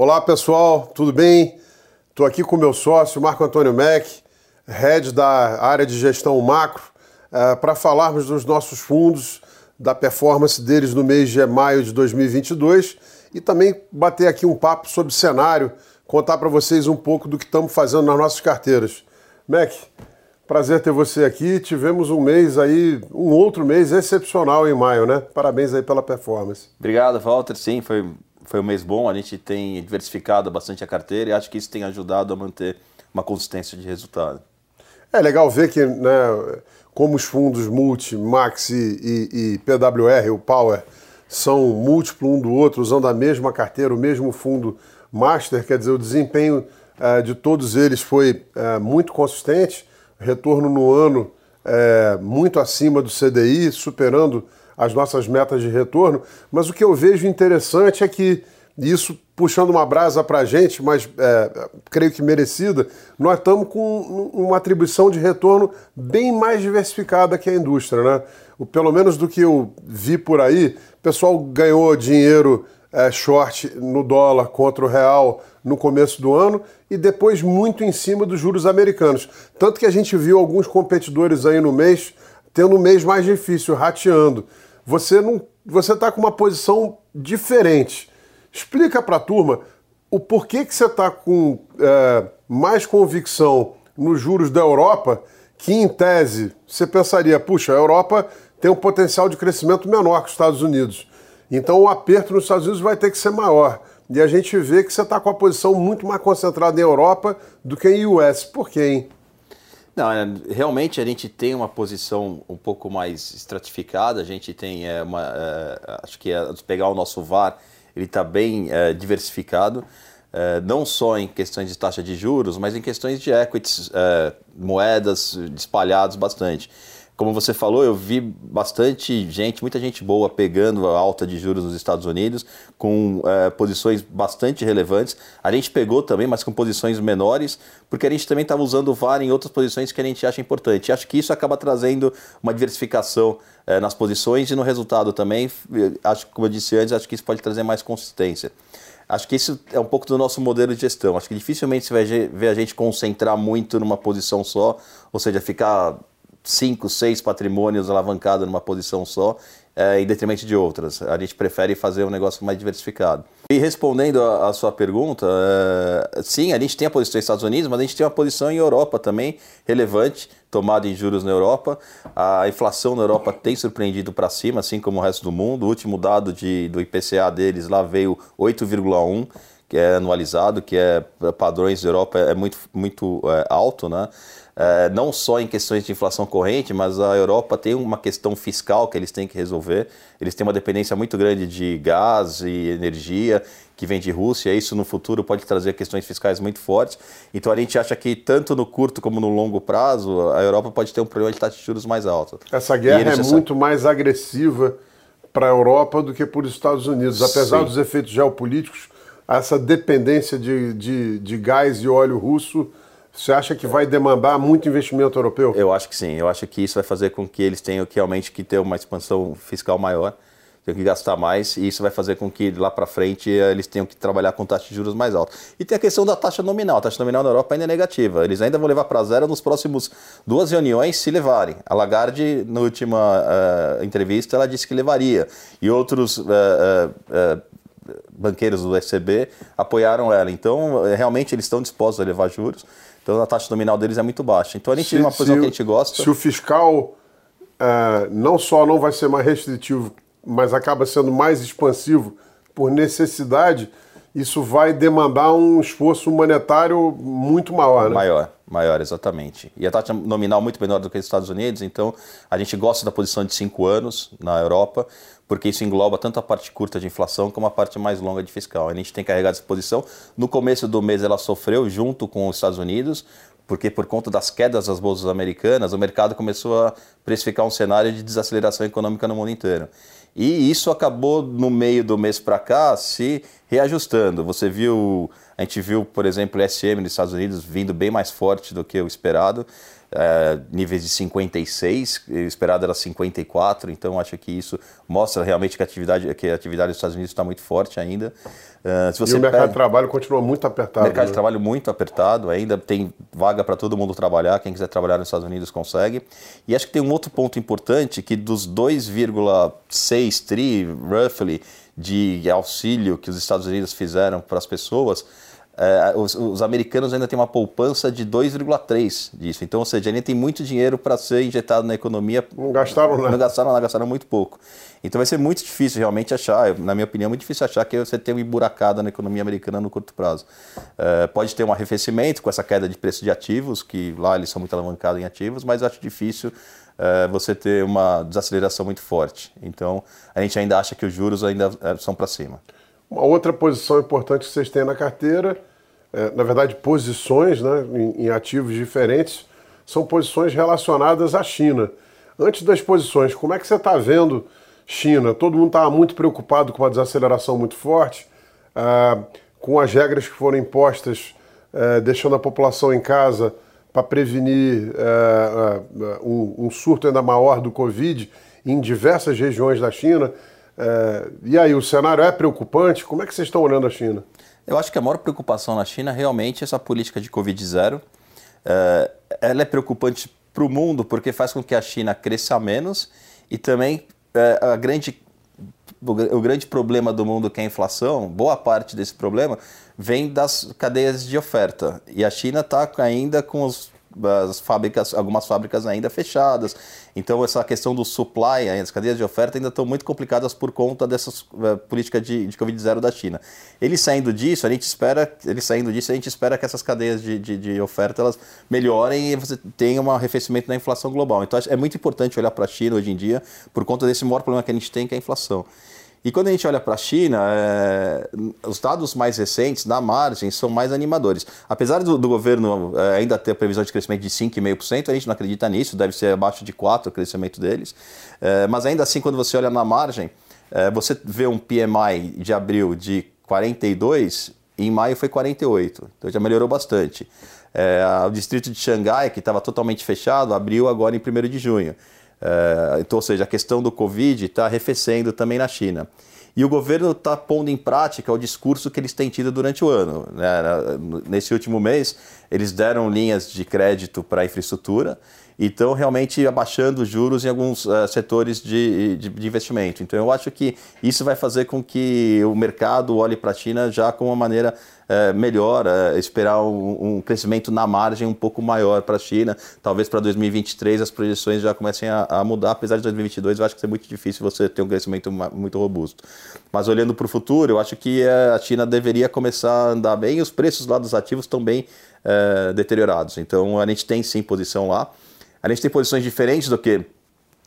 Olá pessoal, tudo bem? Estou aqui com meu sócio Marco Antônio Mac, head da área de gestão macro, é, para falarmos dos nossos fundos, da performance deles no mês de maio de 2022 e também bater aqui um papo sobre cenário, contar para vocês um pouco do que estamos fazendo nas nossas carteiras. Mac, prazer ter você aqui. Tivemos um mês aí, um outro mês excepcional em maio, né? Parabéns aí pela performance. Obrigado, Walter. Sim, foi foi um mês bom, a gente tem diversificado bastante a carteira e acho que isso tem ajudado a manter uma consistência de resultado. É legal ver que, né, como os fundos Multi, Maxi e, e PWR, o Power, são múltiplo um do outro, usando a mesma carteira, o mesmo fundo Master, quer dizer, o desempenho uh, de todos eles foi uh, muito consistente, retorno no ano uh, muito acima do CDI, superando as nossas metas de retorno, mas o que eu vejo interessante é que isso puxando uma brasa para a gente, mas é, creio que merecida, nós estamos com uma atribuição de retorno bem mais diversificada que a indústria, né? O, pelo menos do que eu vi por aí, o pessoal ganhou dinheiro é, short no dólar contra o real no começo do ano e depois muito em cima dos juros americanos. Tanto que a gente viu alguns competidores aí no mês tendo um mês mais difícil, rateando você não, você está com uma posição diferente. Explica para a turma o porquê que você está com é, mais convicção nos juros da Europa, que em tese você pensaria, puxa, a Europa tem um potencial de crescimento menor que os Estados Unidos. Então o aperto nos Estados Unidos vai ter que ser maior. E a gente vê que você está com a posição muito mais concentrada em Europa do que em US. Por quê, hein? Não, é, realmente a gente tem uma posição um pouco mais estratificada, a gente tem é, uma. É, acho que é, pegar o nosso VAR, ele está bem é, diversificado, é, não só em questões de taxa de juros, mas em questões de equities, é, moedas espalhados bastante. Como você falou, eu vi bastante gente, muita gente boa pegando a alta de juros nos Estados Unidos, com é, posições bastante relevantes. A gente pegou também, mas com posições menores, porque a gente também estava usando o VAR em outras posições que a gente acha importante. E acho que isso acaba trazendo uma diversificação é, nas posições e no resultado também. Acho como eu disse antes, acho que isso pode trazer mais consistência. Acho que isso é um pouco do nosso modelo de gestão. Acho que dificilmente você vai ver a gente concentrar muito numa posição só, ou seja, ficar cinco, seis patrimônios alavancados numa posição só, é, em detrimento de outras. A gente prefere fazer um negócio mais diversificado. E respondendo a sua pergunta, é, sim, a gente tem a posição nos Estados Unidos, mas a gente tem uma posição em Europa também relevante, tomada em juros na Europa. A inflação na Europa tem surpreendido para cima, assim como o resto do mundo. O último dado de, do IPCA deles lá veio 8,1 que é anualizado, que é padrões da Europa é muito, muito é, alto, né? É, não só em questões de inflação corrente, mas a Europa tem uma questão fiscal que eles têm que resolver. Eles têm uma dependência muito grande de gás e energia que vem de Rússia. Isso no futuro pode trazer questões fiscais muito fortes. Então a gente acha que tanto no curto como no longo prazo a Europa pode ter um problema de taxa de juros mais alta. Essa guerra é muito mais agressiva para a Europa do que para os Estados Unidos, apesar Sim. dos efeitos geopolíticos. Essa dependência de, de, de gás e óleo russo você acha que vai demandar muito investimento europeu? Eu acho que sim. Eu acho que isso vai fazer com que eles tenham que realmente que ter uma expansão fiscal maior, tenham que gastar mais, e isso vai fazer com que lá para frente eles tenham que trabalhar com taxa de juros mais alta. E tem a questão da taxa nominal. A taxa nominal na Europa ainda é negativa. Eles ainda vão levar para zero nos próximos duas reuniões, se levarem. A Lagarde, na última uh, entrevista, ela disse que levaria. E outros uh, uh, banqueiros do ECB apoiaram ela. Então, realmente, eles estão dispostos a levar juros. Então a taxa nominal deles é muito baixa. Então a gente tem uma posição que a gente gosta. Se o fiscal é, não só não vai ser mais restritivo, mas acaba sendo mais expansivo por necessidade, isso vai demandar um esforço monetário muito maior, né? Maior, maior, exatamente. E a taxa nominal muito menor do que os Estados Unidos, então a gente gosta da posição de cinco anos na Europa, porque isso engloba tanto a parte curta de inflação como a parte mais longa de fiscal. A gente tem carregado essa posição. No começo do mês ela sofreu junto com os Estados Unidos, porque por conta das quedas das bolsas americanas, o mercado começou a precificar um cenário de desaceleração econômica no mundo inteiro. E isso acabou no meio do mês para cá se reajustando. Você viu, a gente viu, por exemplo, o SM nos Estados Unidos vindo bem mais forte do que o esperado. é, níveis de 56, esperado era 54, então acho que isso mostra realmente que a atividade, que a atividade dos Estados Unidos está muito forte ainda. Uh, se você e o mercado pega... de trabalho continua muito apertado. O mercado né? de trabalho muito apertado, ainda tem vaga para todo mundo trabalhar, quem quiser trabalhar nos Estados Unidos consegue. E acho que tem um outro ponto importante, que dos 2,6 tri, roughly, de auxílio que os Estados Unidos fizeram para as pessoas, é, os, os, americanos ainda têm uma poupança de 2,3 disso. Então, ou seja, ainda tem muito dinheiro para ser injetado na economia. Não gastaram, né? Não gastaram, não, gastaram muito pouco. Então vai ser muito difícil realmente achar, na minha opinião, muito difícil achar que você tem uma emburacada na economia americana no curto prazo. É, pode ter um arrefecimento com essa queda de preço de ativos, que lá eles são muito alavancados em ativos, mas acho difícil é, você ter uma desaceleração muito forte. Então, a gente ainda acha que os juros ainda é, são para cima. Uma outra posição importante que vocês têm na carteira é, na verdade, posições né, em, em, ativos diferentes, são posições relacionadas à China. Antes das posições, como é que você está vendo China? Todo mundo estava muito preocupado com uma desaceleração muito forte, ah, com as regras que foram impostas, eh, deixando a população em casa para prevenir eh, um, um, surto ainda maior do Covid em diversas regiões da China. E aí, o cenário é preocupante? Como é que vocês estão olhando a China? Eu acho que a maior preocupação na China realmente é essa política de Covid zero. É, ela é preocupante para o mundo porque faz com que a China cresça menos e também é, a grande, o grande problema do mundo que é a inflação, boa parte desse problema vem das cadeias de oferta. E a China está ainda com os as fábricas, algumas fábricas ainda fechadas. Então essa questão do supply, as cadeias de oferta ainda estão muito complicadas por conta dessa uh, política de, de Covid-0 da China. Ele saindo disso, a gente espera, ele saindo disso, a gente espera que essas cadeias de, de, de oferta elas melhorem e você tenha um arrefecimento da inflação global. Então é muito importante olhar para a China hoje em dia por conta desse maior problema que a gente tem, que é a inflação. E quando a gente olha para a China, é, os dados mais recentes da margem são mais animadores. Apesar do, do governo é, ainda ter a previsão de crescimento de 5,5%, a gente não acredita nisso, deve ser abaixo de 4% o crescimento deles. É, mas ainda assim, quando você olha na margem, é, você vê um PMI de abril de 42 e em maio foi 48, então já melhorou bastante. É, o distrito de Xangai, que estava totalmente fechado, abriu agora em 1 de junho. É, então, ou seja, a questão do Covid está arrefecendo também na China. E o governo está pondo em prática o discurso que eles têm tido durante o ano. Né? Nesse último mês, eles deram linhas de crédito para a infraestrutura e estão realmente abaixando os juros em alguns uh, setores de, de, de, investimento. Então, eu acho que isso vai fazer com que o mercado olhe para a China já com uma maneira uh, melhor, uh, esperar um, um, crescimento na margem um pouco maior para a China. Talvez para 2023 as projeções já comecem a, a, mudar, apesar de 2022 eu acho que é muito difícil você ter um crescimento muito robusto. Mas olhando para o futuro, eu acho que a China deveria começar a andar bem e os preços lá dos ativos estão bem deteriorados. Então, a gente tem sim posição lá. A gente tem posições diferentes do que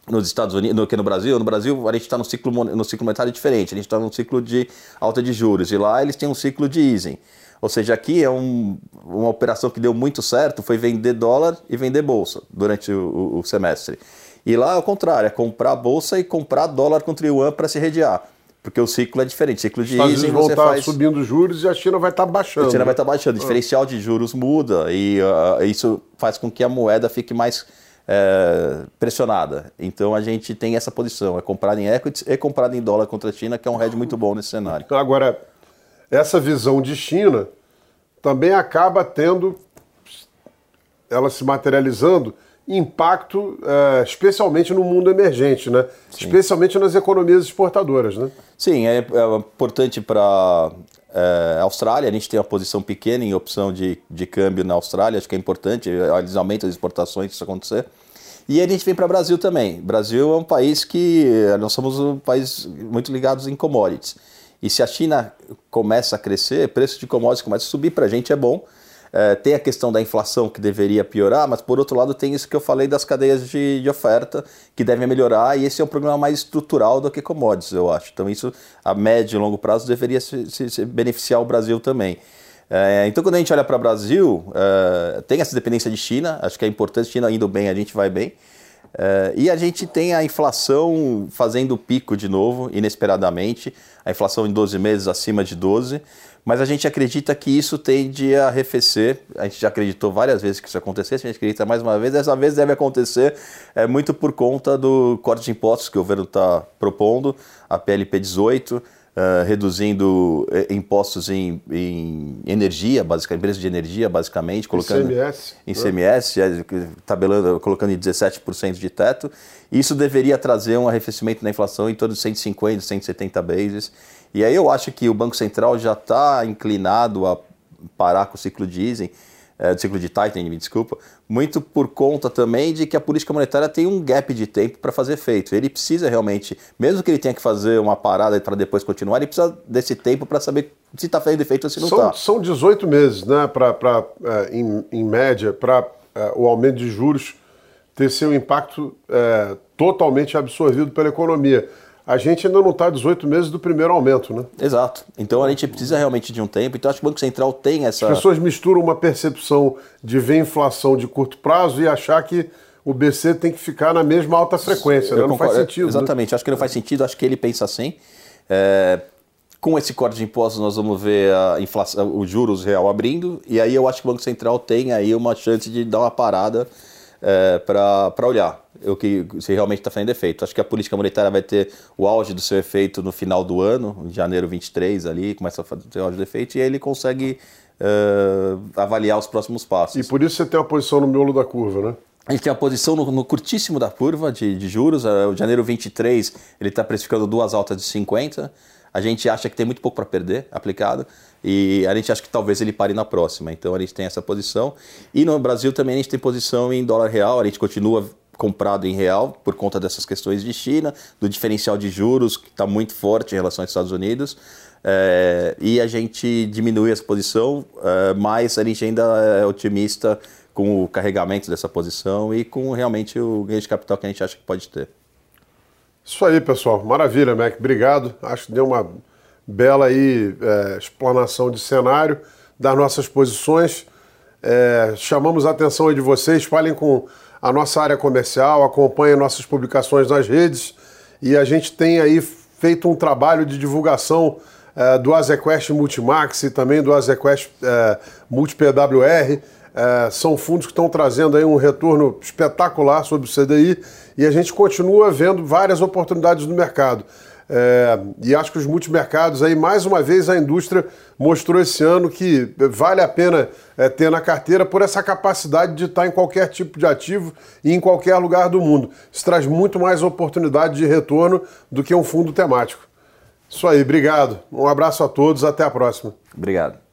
nos Estados Unidos, do que no Brasil. No Brasil, a gente está no ciclo, no ciclo monetário diferente. A gente está no ciclo de alta de juros. E lá eles têm um ciclo de easing. Ou seja, aqui é um, uma operação que deu muito certo, foi vender dólar e vender bolsa durante o, o semestre. E lá é o contrário, é comprar bolsa e comprar dólar contra yuan para se redear. Porque o ciclo é diferente. O ciclo de Estados easing vão estar faz... subindo juros e a China vai estar tá baixando. A China vai estar tá baixando. O diferencial de juros muda e uh, isso faz com que a moeda fique mais é, pressionada. Então a gente tem essa posição, é comprado em equities e comprado em dólar contra a China, que é um hedge muito bom nesse cenário. Então, agora, essa visão de China também acaba tendo, ela se materializando impacto, é, especialmente no mundo emergente, né? Sim. Especialmente nas economias exportadoras, né? Sim, é, é importante para a Austrália. A gente tem uma posição pequena em opção de, de câmbio na Austrália, acho que é importante, eles aumentam as exportações se isso acontecer. E a gente vem para o Brasil também. Brasil é um país que nós somos um país muito ligados em commodities. E se a China começa a crescer, preço de commodities começa a subir, para a gente é bom é, tem a questão da inflação que deveria piorar, mas por outro lado tem isso que eu falei das cadeias de, de oferta que devem melhorar e esse é um problema mais estrutural do que commodities, eu acho. Então isso a médio e longo prazo deveria se, se, se beneficiar o Brasil também. É, então quando a gente olha para o Brasil, é, tem essa dependência de China, acho que é importante, China indo bem, a gente vai bem. É, e a gente tem a inflação fazendo pico de novo, inesperadamente, a inflação em 12 meses acima de 12, mas a gente acredita que isso tende a arrefecer. A gente já acreditou várias vezes que isso acontecesse, a gente acredita mais uma vez. Dessa vez deve acontecer é, muito por conta do corte de impostos que o governo está propondo, a PLP 18. Uh, reduzindo uh, impostos em, em, energia, basicamente, empresas de energia, basicamente, colocando ICMS, em CMS, né? tabelando, colocando em 17% de teto. Isso deveria trazer um arrefecimento na inflação em torno de 150, 170 bases. E aí eu acho que o Banco Central já está inclinado a parar com o ciclo diesel, é, do ciclo de tightening, me desculpa, muito por conta também de que a política monetária tem um gap de tempo para fazer efeito. Ele precisa realmente, mesmo que ele tenha que fazer uma parada para depois continuar, ele precisa desse tempo para saber se está fazendo efeito ou se não está. São, são 18 meses, né, pra, pra, é, em, em média, para é, o aumento de juros ter seu impacto é, totalmente absorvido pela economia a gente ainda não está 18 meses do primeiro aumento, né? Exato. Então a gente precisa realmente de um tempo. Então acho que o Banco Central tem essa. As pessoas misturam uma percepção de ver inflação de curto prazo e achar que o BC tem que ficar na mesma alta frequência. Né? Não faz sentido. Né? Exatamente. Né? Acho que não faz sentido. Acho que ele pensa assim. É... Com esse corte de impostos, nós vamos ver a inflação, os juros real abrindo, e aí eu acho que o Banco Central tem aí uma chance de dar uma parada é, para olhar o que se realmente está fazendo efeito. Acho que a política monetária vai ter o auge do seu efeito no final do ano, em janeiro 23 ali, começa a fazer o auge do efeito, e aí ele consegue uh, avaliar os próximos passos. E por isso você tem uma posição no miolo da curva, né? A gente tem uma posição no, no curtíssimo da curva de, de juros. Uh, o janeiro 23 ele está precificando duas altas de 50. A gente acha que tem muito pouco para perder aplicado. E a gente acha que talvez ele pare na próxima. Então a gente tem essa posição. E no Brasil também a gente tem posição em dólar real. A gente continua comprado em real por conta dessas questões de China, do diferencial de juros que está muito forte em relação aos Estados Unidos. É, e a gente diminui essa posição, é, mas a gente ainda é otimista com o carregamento dessa posição e com realmente o ganho de capital que a gente acha que pode ter. Isso aí, pessoal. Maravilha, Mac. Obrigado. Acho que deu uma bela aí, é, explanação de cenário das nossas posições. É, chamamos a atenção de vocês. Falem com a nossa área comercial, acompanhem nossas publicações nas redes e a gente tem aí feito um trabalho de divulgação é, do Azequest Multimax e também do Azequest é, Multi PWR. É, são fundos que estão trazendo aí um retorno espetacular sobre o CDI e a gente continua vendo várias oportunidades no mercado. É, e acho que os multimercados aí, mais uma vez, a indústria mostrou esse ano que vale a pena é, ter na carteira por essa capacidade de estar em qualquer tipo de ativo e em qualquer lugar do mundo. Isso traz muito mais oportunidade de retorno do que um fundo temático. Isso aí, obrigado. Um abraço a todos, até a próxima. Obrigado.